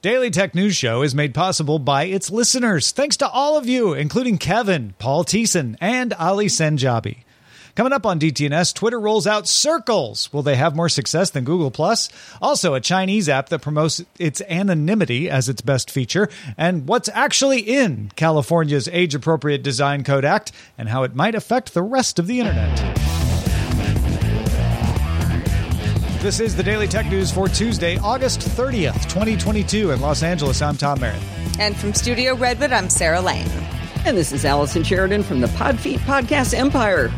Daily Tech News Show is made possible by its listeners. Thanks to all of you, including Kevin, Paul Thiessen, and Ali Senjabi. Coming up on DTNS, Twitter rolls out Circles. Will they have more success than Google Plus? Also, a Chinese app that promotes its anonymity as its best feature, and what's actually in California's Age Appropriate Design Code Act, and how it might affect the rest of the internet. This is the Daily Tech News for Tuesday, August 30th, 2022. In Los Angeles, I'm Tom Merritt. And from Studio Redwood, I'm Sarah Lane. And this is Allison Sheridan from the Podfeet Podcast Empire.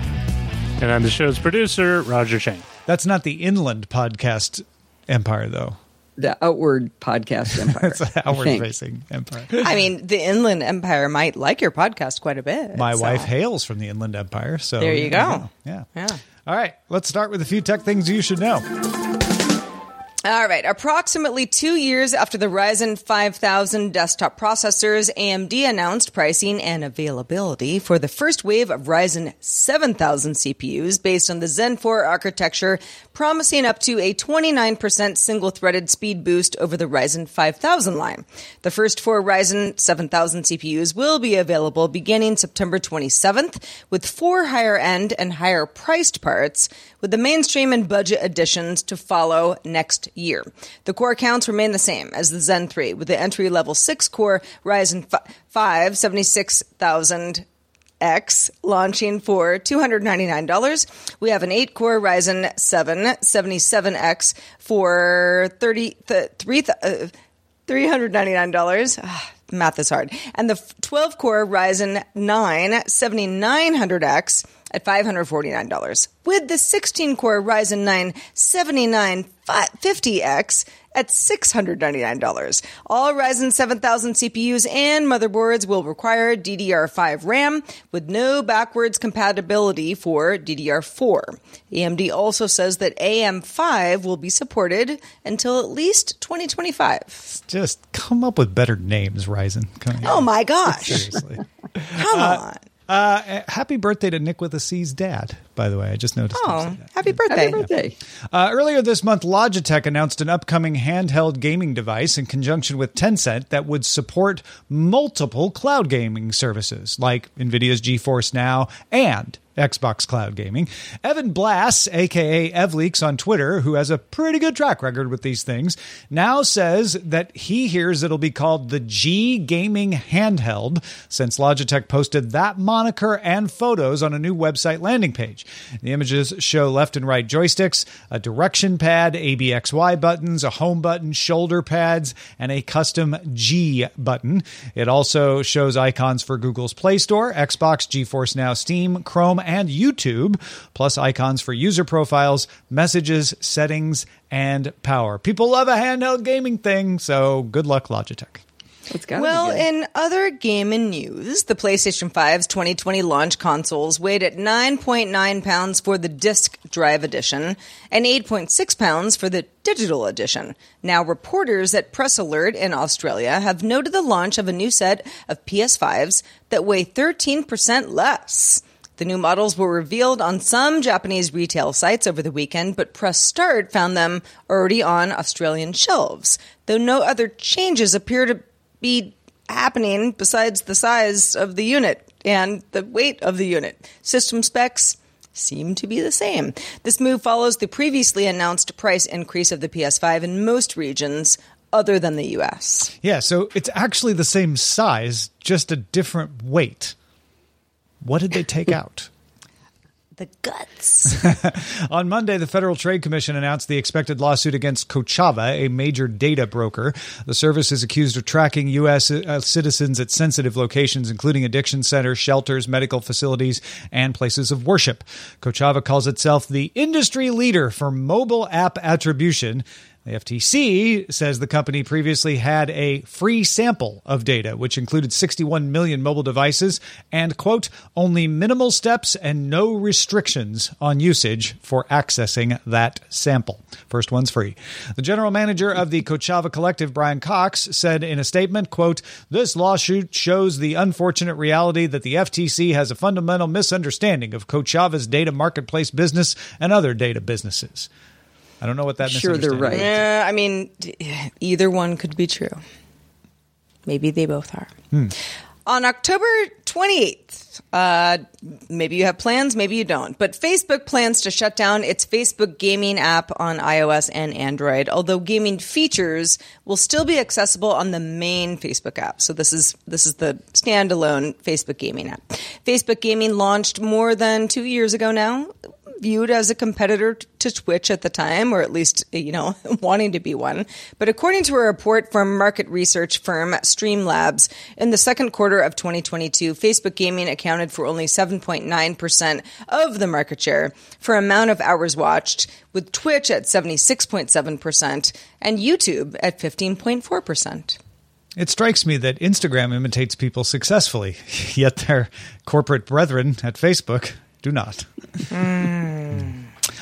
And I'm the show's producer, Roger Chang. That's not the Inland Podcast Empire, though. The Outward Podcast Empire. it's an outward facing empire. I mean, the Inland Empire might like your podcast quite a bit. My so. wife hails from the Inland Empire, so there you go. Yeah. Yeah. All right, let's start with a few tech things you should know. All right. Approximately two years after the Ryzen 5000 desktop processors, AMD announced pricing and availability for the first wave of Ryzen 7000 CPUs based on the Zen 4 architecture, promising up to a 29% single threaded speed boost over the Ryzen 5000 line. The first four Ryzen 7000 CPUs will be available beginning September 27th, with four higher end and higher priced parts, with the mainstream and budget editions to follow next year. The core counts remain the same as the Zen 3, with the entry level 6 core Ryzen 5 76000 X launching for $299. We have an 8 core Ryzen 7 77X for 30, th- 3, uh, $399. Ah, math is hard. And the 12 core Ryzen 9 7900X at $549. With the 16 core Ryzen 9 7950X at $699. All Ryzen 7000 CPUs and motherboards will require DDR5 RAM with no backwards compatibility for DDR4. AMD also says that AM5 will be supported until at least 2025. Just come up with better names, Ryzen. Come oh my gosh. Seriously. Come uh, on. Uh, happy birthday to Nick with a C's dad, by the way. I just noticed. Oh, happy birthday. Happy birthday. Uh, earlier this month, Logitech announced an upcoming handheld gaming device in conjunction with Tencent that would support multiple cloud gaming services like NVIDIA's GeForce Now and Xbox Cloud Gaming. Evan Blass, aka EvLeaks on Twitter, who has a pretty good track record with these things, now says that he hears it'll be called the G Gaming Handheld, since Logitech posted that moniker and photos on a new website landing page. The images show left and right joysticks, a direction pad, ABXY buttons, a home button, shoulder pads, and a custom G button. It also shows icons for Google's Play Store, Xbox, GeForce Now, Steam, Chrome, and YouTube, plus icons for user profiles, messages, settings, and power. People love a handheld gaming thing, so good luck, Logitech. Well, in other gaming news, the PlayStation 5's 2020 launch consoles weighed at 9.9 pounds for the disc drive edition and 8.6 pounds for the digital edition. Now, reporters at Press Alert in Australia have noted the launch of a new set of PS5s that weigh 13% less. The new models were revealed on some Japanese retail sites over the weekend, but Press Start found them already on Australian shelves, though no other changes appear to be happening besides the size of the unit and the weight of the unit. System specs seem to be the same. This move follows the previously announced price increase of the PS5 in most regions other than the US. Yeah, so it's actually the same size, just a different weight. What did they take out? The guts. On Monday, the Federal Trade Commission announced the expected lawsuit against Kochava, a major data broker. The service is accused of tracking U.S. uh, citizens at sensitive locations, including addiction centers, shelters, medical facilities, and places of worship. Kochava calls itself the industry leader for mobile app attribution. The FTC says the company previously had a free sample of data, which included 61 million mobile devices and, quote, only minimal steps and no restrictions on usage for accessing that sample. First one's free. The general manager of the Kochava Collective, Brian Cox, said in a statement, quote, this lawsuit shows the unfortunate reality that the FTC has a fundamental misunderstanding of Kochava's data marketplace business and other data businesses. I don't know what that. Sure, they're right. Yeah, I mean, either one could be true. Maybe they both are. Hmm. On October 28th, uh, maybe you have plans, maybe you don't, but Facebook plans to shut down its Facebook gaming app on iOS and Android, although gaming features will still be accessible on the main Facebook app. So this is, this is the standalone Facebook gaming app. Facebook gaming launched more than two years ago now viewed as a competitor to Twitch at the time, or at least, you know, wanting to be one. But according to a report from market research firm Streamlabs, in the second quarter of 2022, Facebook gaming accounted for only 7.9% of the market share for amount of hours watched, with Twitch at 76.7% and YouTube at 15.4%. It strikes me that Instagram imitates people successfully, yet their corporate brethren at Facebook do not. Hmm.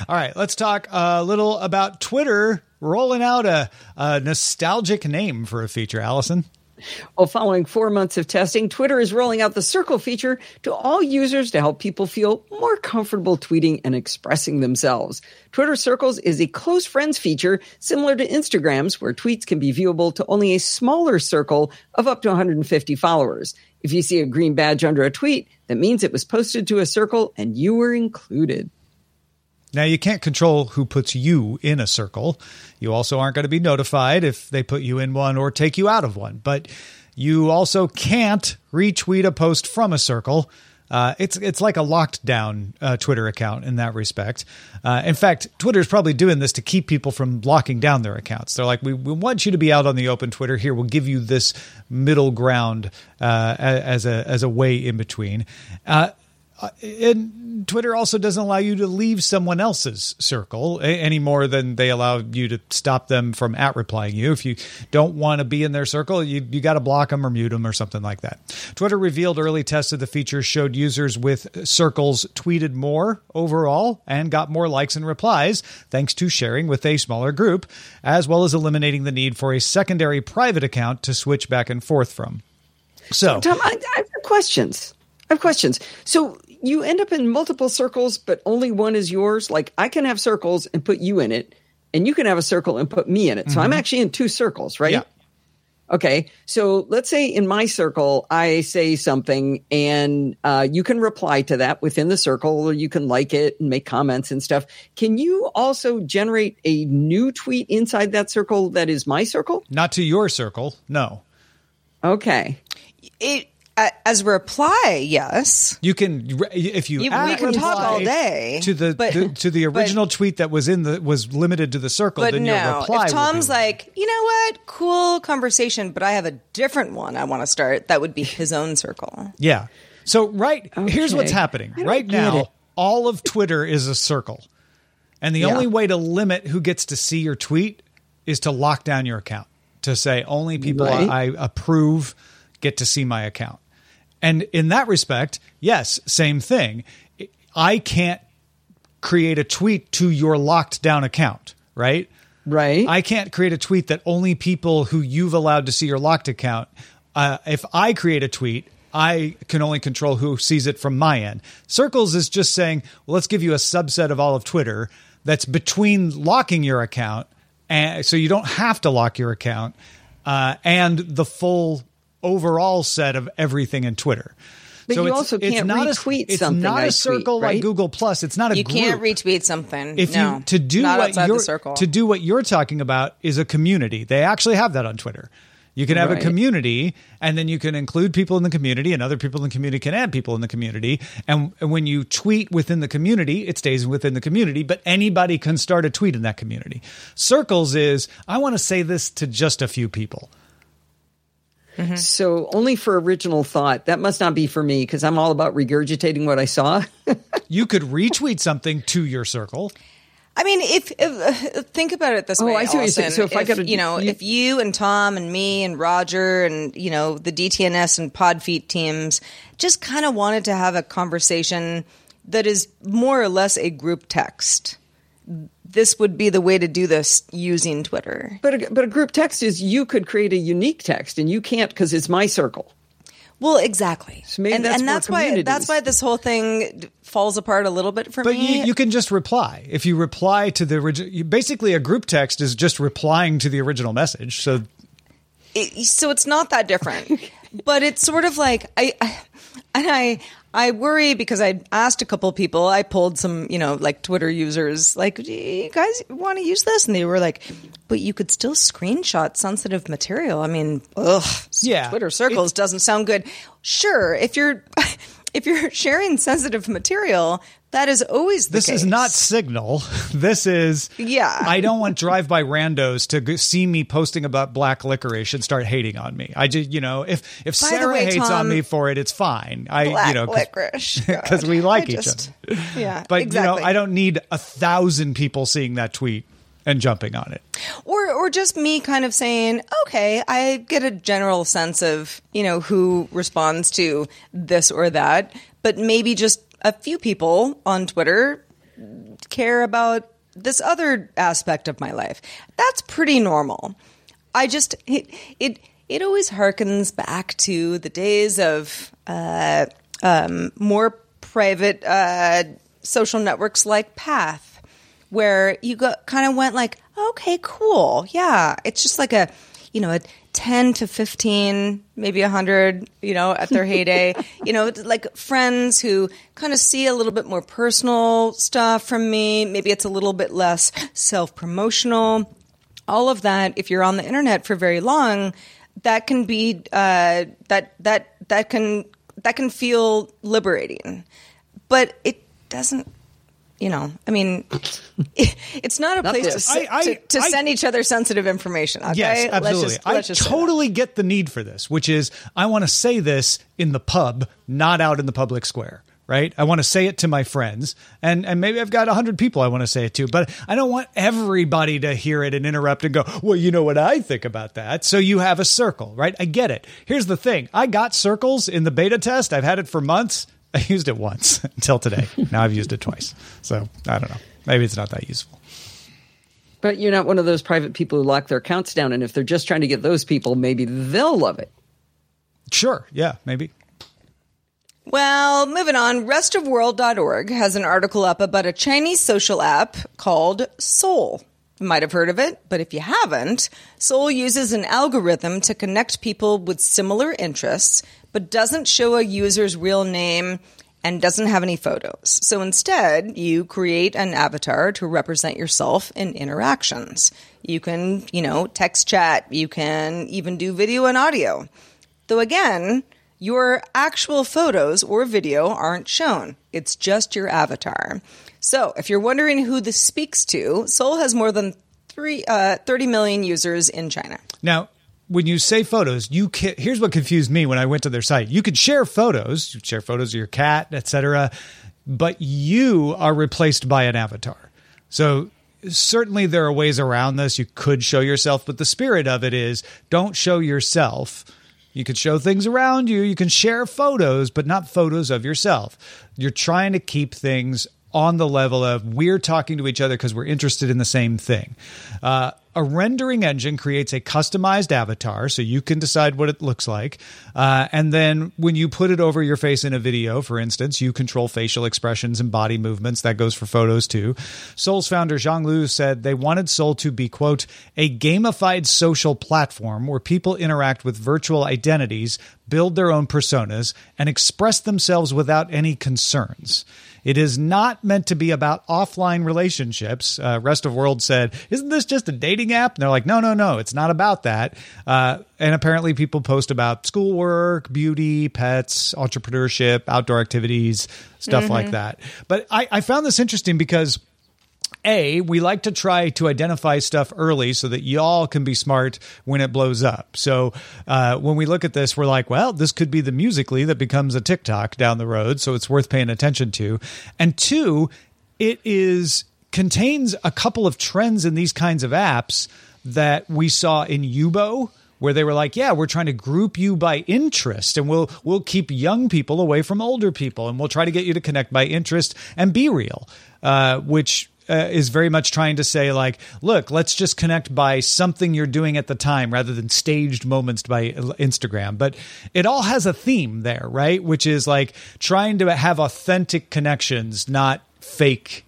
All right, let's talk a little about Twitter rolling out a, a nostalgic name for a feature. Allison? Well, following four months of testing, Twitter is rolling out the Circle feature to all users to help people feel more comfortable tweeting and expressing themselves. Twitter Circles is a close friends feature similar to Instagram's, where tweets can be viewable to only a smaller circle of up to 150 followers. If you see a green badge under a tweet, that means it was posted to a circle and you were included. Now, you can't control who puts you in a circle. You also aren't going to be notified if they put you in one or take you out of one. But you also can't retweet a post from a circle. Uh, it's it's like a locked down uh, Twitter account in that respect. Uh, in fact, Twitter is probably doing this to keep people from locking down their accounts. They're like, we, we want you to be out on the open Twitter. Here, we'll give you this middle ground uh, as a as a way in between. Uh, and Twitter also doesn't allow you to leave someone else's circle any more than they allow you to stop them from at replying you. If you don't want to be in their circle, you, you got to block them or mute them or something like that. Twitter revealed early tests of the feature showed users with circles tweeted more overall and got more likes and replies thanks to sharing with a smaller group, as well as eliminating the need for a secondary private account to switch back and forth from. So, Tom, I, I have questions. I have questions. So you end up in multiple circles, but only one is yours. Like I can have circles and put you in it, and you can have a circle and put me in it. So mm-hmm. I'm actually in two circles, right? Yeah. Okay. So let's say in my circle, I say something and uh, you can reply to that within the circle or you can like it and make comments and stuff. Can you also generate a new tweet inside that circle that is my circle? Not to your circle. No. Okay. It as a reply, yes. You can if you, you we can talk all day to the, but, the to the original but, tweet that was in the was limited to the circle. But then no, your reply if Tom's like, you know what, cool conversation, but I have a different one I want to start. That would be his own circle. Yeah. So right okay. here's what's happening right now. It. All of Twitter is a circle, and the yeah. only way to limit who gets to see your tweet is to lock down your account to say only people right. I approve get to see my account. And in that respect, yes, same thing. I can't create a tweet to your locked down account, right? Right. I can't create a tweet that only people who you've allowed to see your locked account. Uh, if I create a tweet, I can only control who sees it from my end. Circles is just saying, well, let's give you a subset of all of Twitter that's between locking your account, and so you don't have to lock your account, uh, and the full overall set of everything in Twitter. But so you it's, also can't not retweet a, it's something not I a tweet, circle like? Google Plus. It's not a You group. can't retweet something. if no, you to do not what outside you're the circle. to do what you're talking about is a community. They actually have that on Twitter. You can have a community, and then you can include people in the community, and other people in the community can add people in the community. And, and when you tweet within the community, it stays within the community, but anybody can start a tweet in that community. Circles is I want to say this to just a few people. So only for original thought. That must not be for me because I'm all about regurgitating what I saw. You could retweet something to your circle. I mean, if, if uh, think about it this Oh, way, I see what you're saying. So if I gotta- you know, you- if you and Tom and me and Roger and you know the DTNS and Podfeet teams just kind of wanted to have a conversation that is more or less a group text, this would be the way to do this using Twitter. but a, but a group text is you could create a unique text and you can't because it's my circle. Well, exactly, So maybe and, that's and that's why that's why this whole thing falls apart a little bit for But me. you, you can just reply. If you reply to the original, basically a group text is just replying to the original message. So it, so it's not that different but it's sort of like I, I and i i worry because i asked a couple people i pulled some you know like twitter users like do you guys want to use this? And they were like but you could still screenshot sensitive material. I mean ugh Yeah. twitter circles doesn't sound good. Sure if you're if you're sharing sensitive material that is always the this is not Signal. This is Yeah. I don't want drive-by randos to see me posting about black licorice and start hating on me. I just you know if if By Sarah way, hates on me for it, it's fine. I black you know licorice because we like each other. yeah But exactly. you know I don't need a thousand people seeing that tweet and jumping on it. or or just me kind of saying okay i get a general sense of you know who responds to this or that but maybe just a few people on twitter care about this other aspect of my life. That's pretty normal. I just it it, it always harkens back to the days of uh, um, more private uh, social networks like path where you got kind of went like, okay, cool, yeah. It's just like a, you know, a ten to fifteen, maybe a hundred, you know, at their heyday. you know, like friends who kind of see a little bit more personal stuff from me. Maybe it's a little bit less self promotional. All of that, if you're on the internet for very long, that can be uh, that that that can that can feel liberating, but it doesn't you know, I mean, it's not a Not place to, I- I- to, to I- send each other sensitive information. Okay? Yes, absolutely. Let's just, let's I just totally get the need for this, which is I want to say this in the pub, not out in the public square. Right? I want to say it to my friends, and and maybe I've got hundred people I want to say it to, but I don't want everybody to hear it and interrupt and go, "Well, you know what I think about that." So you have a circle, right? I get it. Here's the thing: I got circles in the beta test. I've had it for months. I used it once until today. now I've used it twice. So I don't know. Maybe it's not that useful. But you're not one of those private people who lock their accounts down. And if they're just trying to get those people, maybe they'll love it. Sure. Yeah. Maybe. Well, moving on, restofworld.org has an article up about a Chinese social app called Soul. You might have heard of it, but if you haven't, Soul uses an algorithm to connect people with similar interests, but doesn't show a user's real name and doesn't have any photos. So instead, you create an avatar to represent yourself in interactions. You can, you know, text chat, you can even do video and audio. Though again, your actual photos or video aren't shown. It's just your avatar. So, if you're wondering who this speaks to, Soul has more than three, uh, 30 million users in China. Now, when you say photos, you can, here's what confused me when I went to their site. You could share photos, you share photos of your cat, etc., but you are replaced by an avatar. So certainly there are ways around this. You could show yourself, but the spirit of it is don't show yourself. You could show things around you. You can share photos, but not photos of yourself. You're trying to keep things on the level of we're talking to each other because we're interested in the same thing. Uh, a rendering engine creates a customized avatar so you can decide what it looks like. Uh, and then when you put it over your face in a video, for instance, you control facial expressions and body movements. That goes for photos too. Soul's founder, Zhang Lu, said they wanted Soul to be, quote, a gamified social platform where people interact with virtual identities, build their own personas, and express themselves without any concerns. It is not meant to be about offline relationships. Uh, Rest of World said, "Isn't this just a dating app?" And they're like, "No, no, no. It's not about that." Uh, and apparently, people post about schoolwork, beauty, pets, entrepreneurship, outdoor activities, stuff mm-hmm. like that. But I, I found this interesting because a, we like to try to identify stuff early so that y'all can be smart when it blows up. So uh, when we look at this, we're like, well, this could be the Musical.ly that becomes a TikTok down the road, so it's worth paying attention to. And two, it is contains a couple of trends in these kinds of apps that we saw in Yubo where they were like, "Yeah, we're trying to group you by interest, and we'll we'll keep young people away from older people, and we'll try to get you to connect by interest and BeReal," uh, which uh, is very much trying to say like look let's just connect by something you're doing at the time rather than staged moments by instagram. But it all has a theme there right? Which is like trying to have authentic connections not fake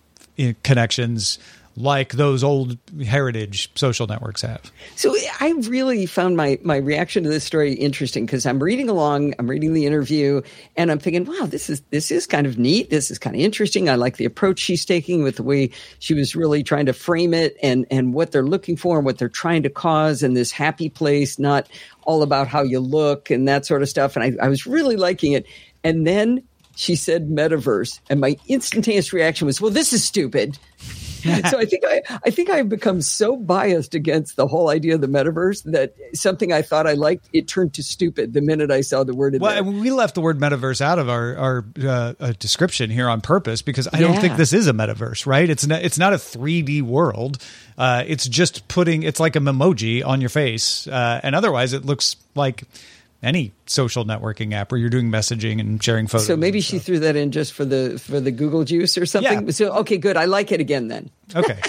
connections like those old heritage social networks have. So I really found my my reaction to this story interesting because I'm reading along, I'm reading the interview, and I'm thinking, wow, this is this is kind of neat. This is kind of interesting. I like the approach she's taking with the way she was really trying to frame it and and what they're looking for and what they're trying to cause in this happy place, not all about how you look and that sort of stuff. And I, I was really liking it. And then she said metaverse, and my instantaneous reaction was, well, this is stupid. so I think I, I think I've become so biased against the whole idea of the metaverse that something I thought I liked it turned to stupid the minute I saw the word. well, there. we left the word metaverse out of our our uh, uh, description here on purpose because I yeah. don't think this is a metaverse, right? It's not it's not a 3D world. Uh, it's just putting it's like a memoji on your face, uh, and otherwise it looks like any social networking app where you're doing messaging and sharing photos. So maybe she threw that in just for the for the Google juice or something. Yeah. So okay, good. I like it again then. Okay.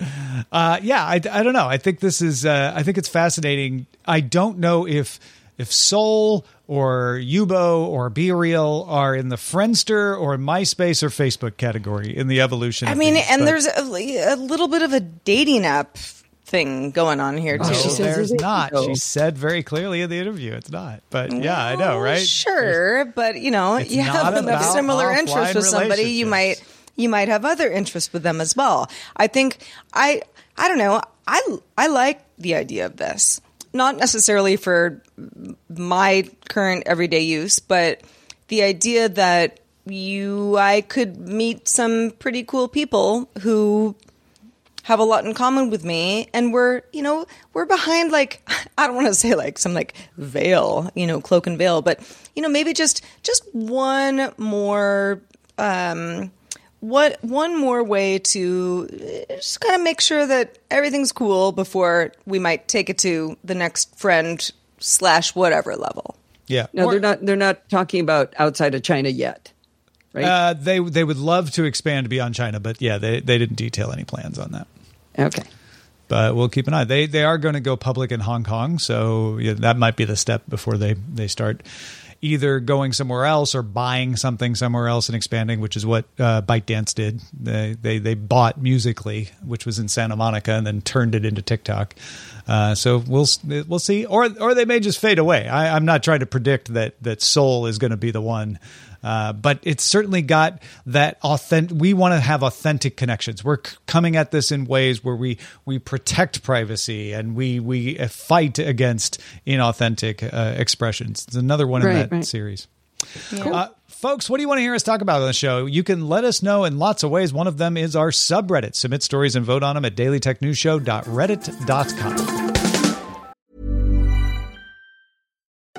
uh, yeah, I, I don't know. I think this is uh, I think it's fascinating. I don't know if if Soul or Yubo or BeReal are in the Friendster or MySpace or Facebook category in the evolution. I mean, these, and but, there's a, a, little bit of a dating app thing going on here too. she says there's not. She said very clearly in the interview it's not. But yeah, I know, right? Sure, there's, but you know, you have a similar interest with somebody, you might you might have other interests with them as well. I think I I don't know. I I like the idea of this. Not necessarily for my current everyday use, but the idea that you I could meet some pretty cool people who have a lot in common with me and we're you know we're behind like i don't want to say like some like veil you know cloak and veil but you know maybe just just one more um what one more way to uh, just kind of make sure that everything's cool before we might take it to the next friend slash whatever level yeah no or, they're not they're not talking about outside of china yet Right? Uh, they they would love to expand beyond China, but yeah, they, they didn't detail any plans on that. Okay. But we'll keep an eye. They they are going to go public in Hong Kong, so yeah, that might be the step before they they start either going somewhere else or buying something somewhere else and expanding, which is what uh, ByteDance did. They, they they bought Musical.ly, which was in Santa Monica, and then turned it into TikTok. Uh, so we'll we'll see, or or they may just fade away. I, am not trying to predict that that Soul is going to be the one uh, but it's certainly got that authentic. We want to have authentic connections. We're c- coming at this in ways where we we protect privacy and we we uh, fight against inauthentic uh, expressions. It's another one right, in that right. series. Yeah. Uh, folks, what do you want to hear us talk about on the show? You can let us know in lots of ways. One of them is our subreddit. Submit stories and vote on them at dailytechnewsshow.reddit.com.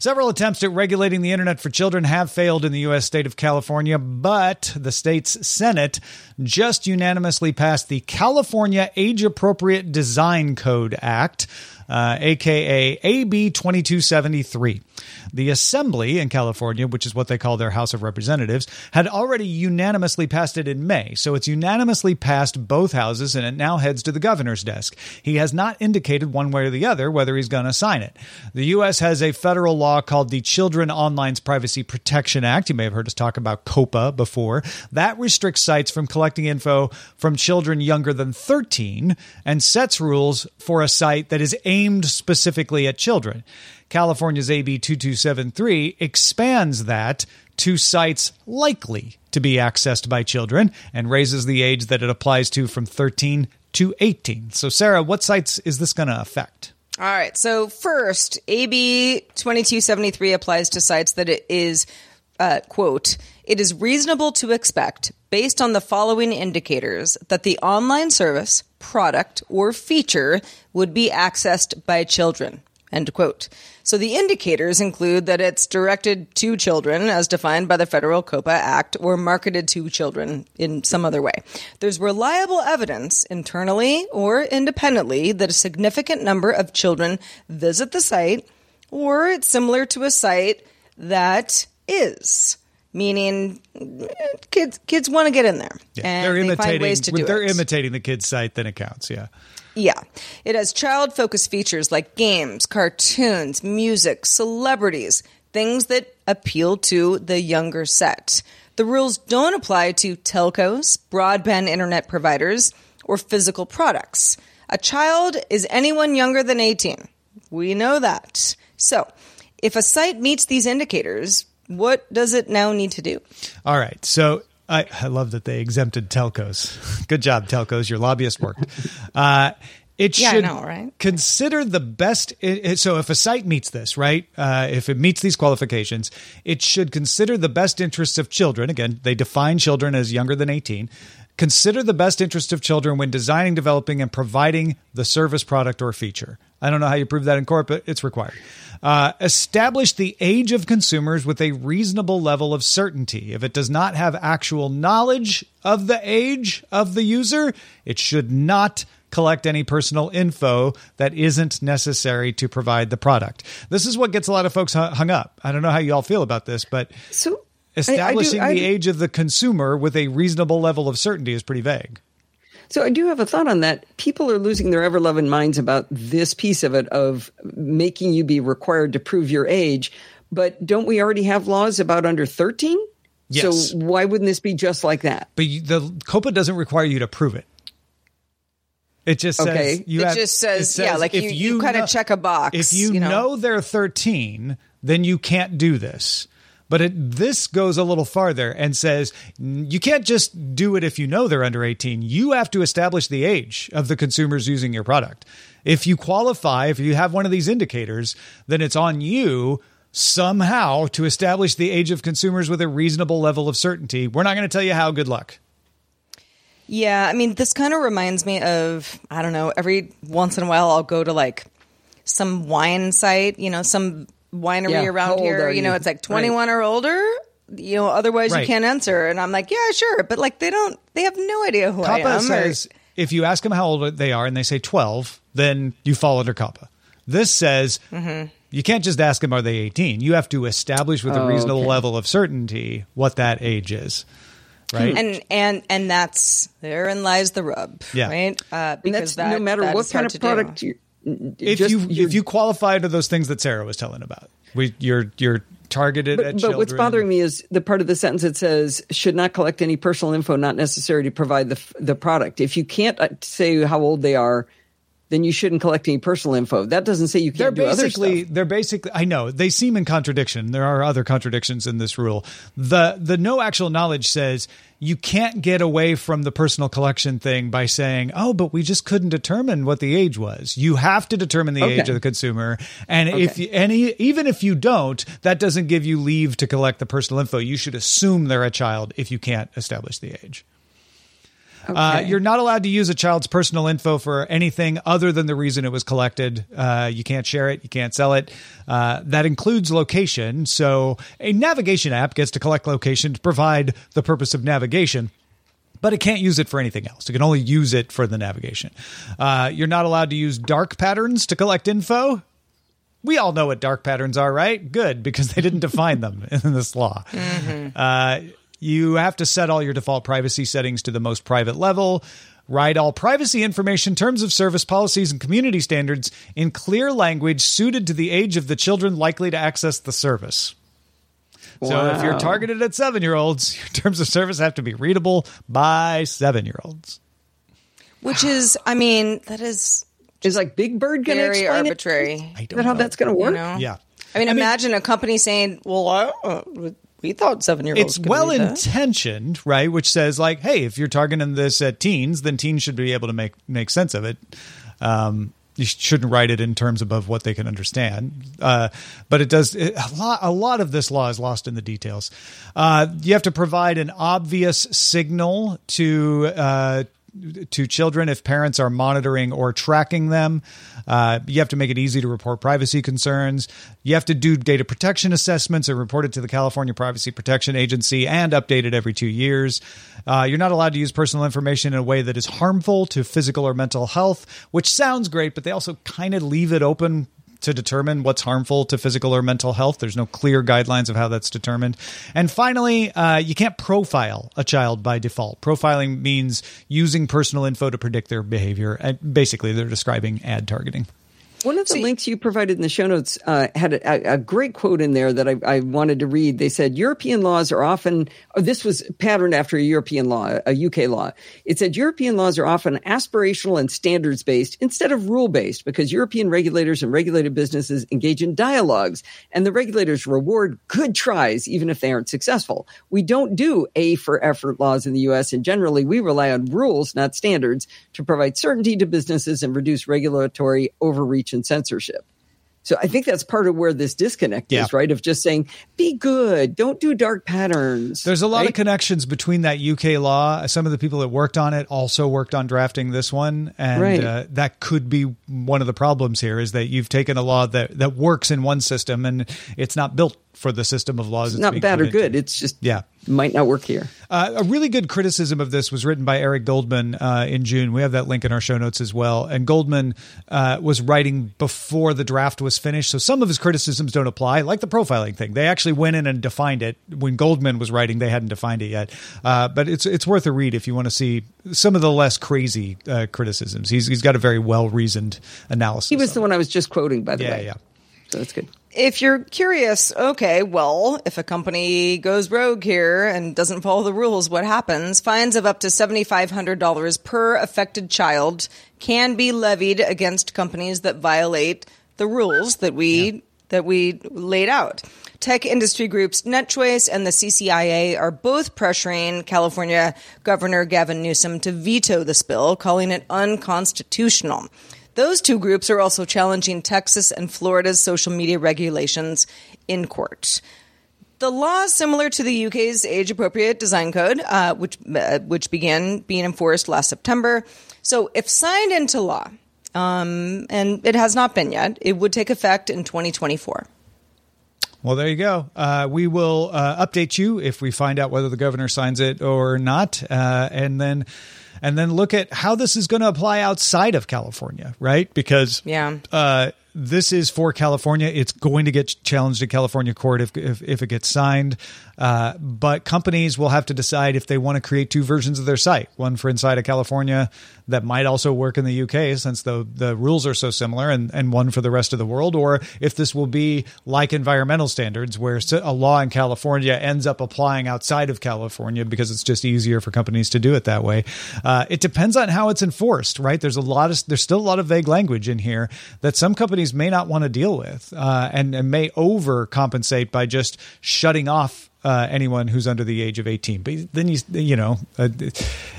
Several attempts at regulating the internet for children have failed in the U.S. state of California, but the state's Senate just unanimously passed the California Age Appropriate Design Code Act, uh, aka AB 2273. The Assembly in California, which is what they call their House of Representatives, had already unanimously passed it in May. So it's unanimously passed both houses and it now heads to the governor's desk. He has not indicated one way or the other whether he's going to sign it. The U.S. has a federal law called the Children Online's Privacy Protection Act. You may have heard us talk about COPPA before. That restricts sites from collecting info from children younger than 13 and sets rules for a site that is aimed specifically at children. California's AB 2273 expands that to sites likely to be accessed by children and raises the age that it applies to from 13 to 18. So, Sarah, what sites is this going to affect? All right. So, first, AB 2273 applies to sites that it is, uh, quote, it is reasonable to expect, based on the following indicators, that the online service, product, or feature would be accessed by children, End quote. So the indicators include that it's directed to children as defined by the Federal COPPA Act or marketed to children in some other way. There's reliable evidence internally or independently that a significant number of children visit the site or it's similar to a site that is meaning kids kids want to get in there Yeah, and they're they imitating. find ways to do it. If they're it. imitating the kid's site, then it counts. Yeah. Yeah. It has child focused features like games, cartoons, music, celebrities, things that appeal to the younger set. The rules don't apply to telcos, broadband internet providers, or physical products. A child is anyone younger than 18. We know that. So, if a site meets these indicators, what does it now need to do? All right. So I, I love that they exempted telcos. Good job, telcos. Your lobbyist worked. Uh, it Yeah, should know, right? consider the best. it- it- so, if a site meets this, right, uh, if it meets these qualifications, it should consider the best interests of children. Again, they define children as younger than 18. Consider the best interest of children when designing, developing, and providing the service, product, or feature. I don't know how you prove that in court, but it's required. Uh, establish the age of consumers with a reasonable level of certainty. If it does not have actual knowledge of the age of the user, it should not collect any personal info that isn't necessary to provide the product. This is what gets a lot of folks hung up. I don't know how you all feel about this, but So I- I do- establishing I- the age of the consumer with a reasonable level of certainty is pretty vague. So I do have a thought on that. People are losing their ever loving minds about this piece of it of making you be required to prove your age. But don't we already have laws about under 13? Yes. So why wouldn't this be just like that? But you, the COPPA doesn't require you to prove it. It just says Okay. you It have, just says- yeah, like if you- you kinda check a box, If you, you know? know they're 13, then you can't do this. But it, this goes a little farther and says you can't just do it if you know they're under 18. You have to establish the age of the consumers using your product. If you qualify, if you have one of these indicators, then it's on you somehow to establish the age of consumers with a reasonable level of certainty. We're not going to tell you how. Good luck. Yeah, I mean, this kind of reminds me of I don't know. Every once in a while, I'll go to like some wine site, you know, some winery Yeah, how around here. are You know, it's like twenty one or older. You know, otherwise Right. you can't answer. And I'm like, yeah, sure, but like they don't, they have no idea who I COPPA am. or- says if you ask them how old they are and they say 12, then you fall under COPPA. This says Mm-hmm. you can't just ask them, are they 18? You have to establish with a Oh, reasonable okay. level of certainty what that age is. Right? and and and that's therein lies the rub, Yeah. right? Uh, And because that's that, no matter that what is kind of to do. product you. If just- you if you qualify to those things that Sarah was telling about, we, you're you're targeted at But, but children. what's bothering me is the part of the sentence that says should not collect any personal info not necessary to provide the the product. If you can't uh, say how old they are, then you shouldn't collect any personal info. That doesn't say you they're can't do other basically stuff. they're basically I know they seem in contradiction. There are other contradictions in this rule. The the no actual knowledge says you can't get away from the personal collection thing by saying, "Oh, but we just couldn't determine what the age was." You have to determine the age of the consumer, and if Okay. you, any even if you don't, that doesn't give you leave to collect the personal info. You should assume they're a child if you can't establish the age. Uh, you're not allowed to use a child's personal info for anything other than the reason it was collected. Uh, you can't share it. You can't sell it. Uh, that includes location. So a navigation app gets to collect location to provide the purpose of navigation. But it can't use it for anything else. It can only use it for the navigation. Uh, you're not allowed to use dark patterns to collect info. We all know what dark patterns are, right? Good, because they didn't define them in this law. Uh, you have to set all your default privacy settings to the most private level. Write all privacy information, terms of service, policies, and community standards in clear language suited to the age of the children likely to access the service. So if you're targeted at seven year olds, your terms of service have to be readable by seven year olds. which is, I mean, that is is like Big Bird going to very explain arbitrary. I It? Is don't that how know. that's going to You work? know? Yeah. I mean, imagine a company saying, "Well, I, uh, we thought seven year olds." it's well intentioned, right? Which says like, hey, if you're targeting this at teens, then teens should be able to make make sense of it. Um, you shouldn't write it in terms above what they can understand. Uh, but it does it, a lot. A lot of this law is lost in the details. Uh, you have to provide an obvious signal to. Uh, to children if parents are monitoring or tracking them. Uh, you have to make it easy to report privacy concerns. You have to do data protection assessments and report it to the California Privacy Protection Agency and update it every two years. Uh, you're not allowed to use personal information in a way that is harmful to physical or mental health, which sounds great, but they also kind of leave it open to determine what's harmful to physical or mental health. There's no clear guidelines of how that's determined. And finally, uh, you can't profile a child by default. Profiling means using personal info to predict their behavior. And basically, they're describing ad targeting. One of the links you provided in the show notes uh, had a, a great quote in there that I, I wanted to read. They said European laws are often, oh, this was patterned after a European law, a UK law. It said European laws are often aspirational and standards based instead of rule based because European regulators and regulated businesses engage in dialogues and the regulators reward good tries even if they aren't successful. We don't do A for effort laws in the US and generally we rely on rules, not standards, to provide certainty to businesses and reduce regulatory overreach and censorship. So I think that's part of where this disconnect Yeah. is, right? Of just saying, be good, don't do dark patterns. There's a lot right? of connections between that UK law. Some of the people that worked on it also worked on drafting this one, and Right. uh, that could be one of the problems here. Is that you've taken a law that that works in one system, and it's not built for the system of laws. It's not bad or into. good. It's just Yeah. Might not work here. Uh, a really good criticism of this was written by Eric Goldman uh, in June. We have that link in our show notes as well. And Goldman uh, was writing before the draft was finished, so some of his criticisms don't apply, like the profiling thing. They actually went in and defined it when Goldman was writing. They hadn't defined it yet, uh, but it's it's worth a read if you want to see some of the less crazy uh, criticisms. He's he's got a very well reasoned analysis. He was the it. one I was just quoting, by the Yeah, way. Yeah, yeah. So that's good. If you're curious, okay, well, if a company goes rogue here and doesn't follow the rules, what happens? Fines of up to $7,500 per affected child can be levied against companies that violate the rules that we that we laid out. Tech industry groups NetChoice and the CCIA are both pressuring California Governor Gavin Newsom to veto this bill, calling it unconstitutional. Those two groups are also challenging Texas and Florida's social media regulations in court. the law is similar to the UK's age-appropriate design code, uh, which uh, which began being enforced last September. So, if signed into law, um, and it has not been yet, it would take effect in 2024. Well, there you go. Uh, we will uh, update you if we find out whether the governor signs it or not, uh, and then and then look at how this is going to apply outside of California, right? Because Yeah. uh, this is for California. It's going to get challenged in California court if if, if it gets signed. Uh, but companies will have to decide if they want to create two versions of their site: one for inside of California that might also work in the UK, since the the rules are so similar, and and one for the rest of the world, or if this will be like environmental standards, where a law in California ends up applying outside of California because it's just easier for companies to do it that way. Uh, it depends on how it's enforced, right? There's a lot of there's still a lot of vague language in here that some companies may not want to deal with, uh, and, and may overcompensate by just shutting off uh, anyone who's under the age of 18. But then you you know, uh,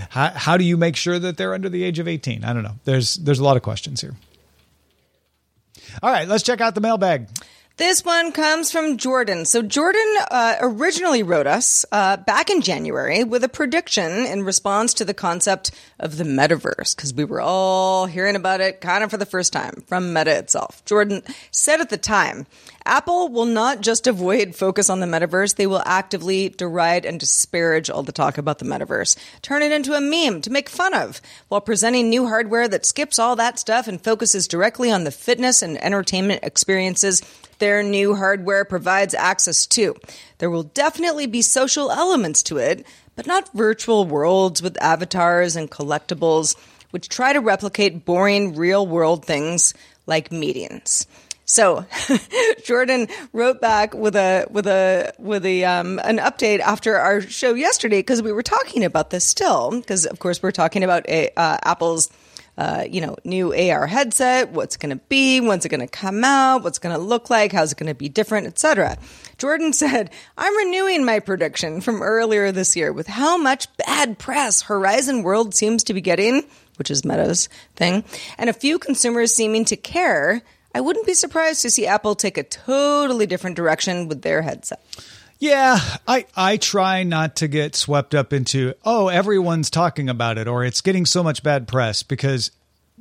how, how do you make sure that they're under the age of 18? I don't know. There's there's a lot of questions here. All right, let's check out the mailbag. This one comes from Jordan. So Jordan uh, originally wrote us uh, back in January with a prediction in response to the concept of the metaverse, because we were all hearing about it kind of for the first time from Meta itself. Jordan said at the time, Apple will not just avoid focus on the metaverse, they will actively deride and disparage all the talk about the metaverse, turn it into a meme to make fun of, while presenting new hardware that skips all that stuff and focuses directly on the fitness and entertainment experiences their new hardware provides access to. There will definitely be social elements to it, but not virtual worlds with avatars and collectibles, which try to replicate boring real world things like meetings. So Jordan wrote back with a with a with a um, an update after our show yesterday because we were talking about this still because of course we're talking about a, uh, Apple's uh, you know new AR headset, what's going to be, when's it going to come out, what's going to look like, how's it going to be different, etc. Jordan said, "I'm renewing my prediction from earlier this year with how much bad press Horizon World seems to be getting." Which is Meta's thing, and a few consumers seeming to care. I wouldn't be surprised to see Apple take a totally different direction with their headset. Yeah, I I try not to get swept up into oh everyone's talking about it or it's getting so much bad press because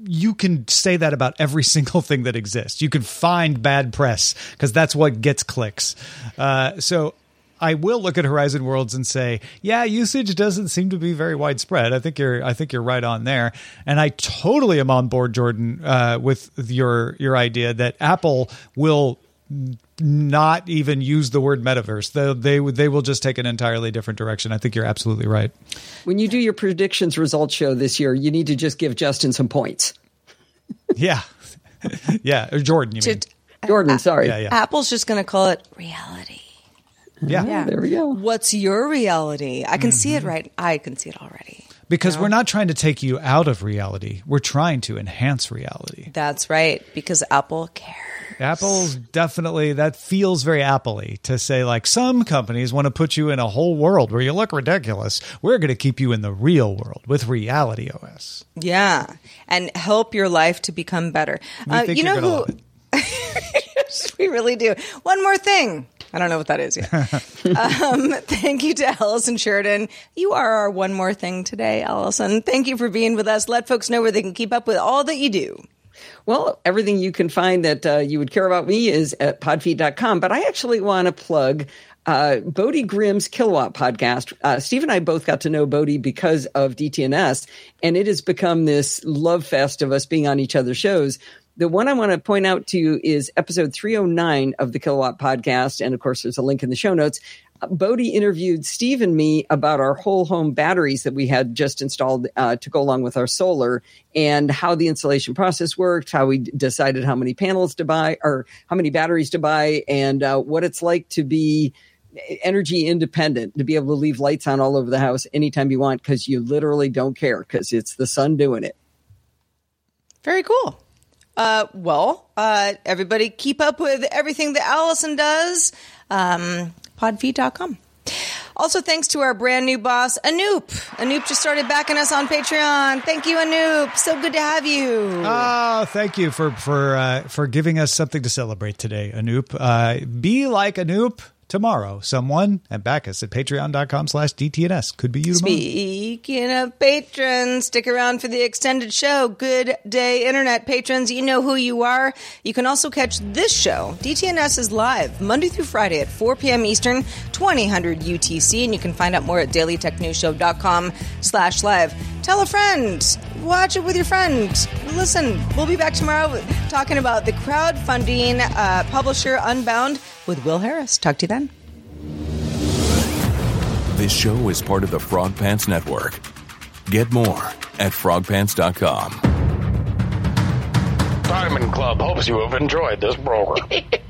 you can say that about every single thing that exists. You can find bad press because that's what gets clicks. Uh, so I will look at Horizon Worlds and say, yeah, usage doesn't seem to be very widespread. I think you're, I think you're right on there, and I totally am on board, Jordan, uh, with your your idea that Apple will not even use the word metaverse. They, they they will just take an entirely different direction. I think you're absolutely right. When you do your predictions results show this year, you need to just give Justin some points. Yeah, yeah, or Jordan. You mean? Jordan, sorry. Yeah, yeah. Apple's just going to call it reality. Yeah. Yeah. There we go. What's your reality? I can see it right. I can see it already. Because we're not trying to take you out of reality. We're trying to enhance reality. That's right. Because Apple cares. Apple's definitely that feels very Apple-y to say like some companies want to put you in a whole world where you look ridiculous. We're going to keep you in the real world with Reality OS. Yeah, and help your life to become better. Uh, you know who? we really do. One more thing. I don't know what that is yet. um, thank you to Allison Sheridan. You are our one more thing today, Allison. Thank you for being with us. Let folks know where they can keep up with all that you do. Well, everything you can find that uh, you would care about me is at podfeed.com. But I actually want to plug uh, Bodhi Grimm's Kilowatt podcast. Uh, Steve and I both got to know Bodhi because of DTNS, and it has become this love fest of us being on each other's shows. The one I want to point out to you is episode 309 of the Kilowatt podcast. And of course, there's a link in the show notes. Bodhi interviewed Steve and me about our whole home batteries that we had just installed uh, to go along with our solar and how the installation process worked, how we decided how many panels to buy or how many batteries to buy, and uh, what it's like to be energy independent, to be able to leave lights on all over the house anytime you want because you literally don't care because it's the sun doing it. Very cool. Uh, well, uh, everybody keep up with everything that Allison does. Um, podfeed.com. Also, thanks to our brand new boss, Anoop. Anoop just started backing us on Patreon. Thank you, Anoop. So good to have you. Oh, thank you for for uh, for giving us something to celebrate today, Anoop. Uh, be like Anoop. Tomorrow. Someone at Bacchus at patreon.com slash DTNS. Could be you tomorrow. Speaking of patrons, stick around for the extended show. Good day, Internet patrons. You know who you are. You can also catch this show. DTNS is live Monday through Friday at 4 p.m. Eastern, 2000 UTC, and you can find out more at dailytechnewsshow.com slash live. Tell a friend. Watch it with your friend. Listen, we'll be back tomorrow talking about the crowdfunding uh, publisher Unbound with Will Harris. Talk to you then. This show is part of the Frog Pants Network. Get more at frogpants.com. Diamond Club hopes you have enjoyed this program.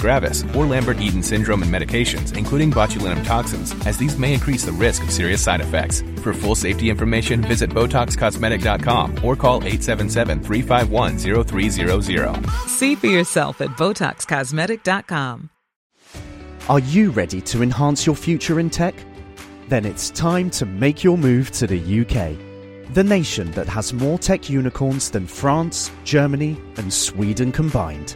gravis, or Lambert-Eaton syndrome and medications, including botulinum toxins, as these may increase the risk of serious side effects. For full safety information, visit BotoxCosmetic.com or call 877-351-0300. See for yourself at BotoxCosmetic.com. Are you ready to enhance your future in tech? Then it's time to make your move to the UK, the nation that has more tech unicorns than France, Germany, and Sweden combined.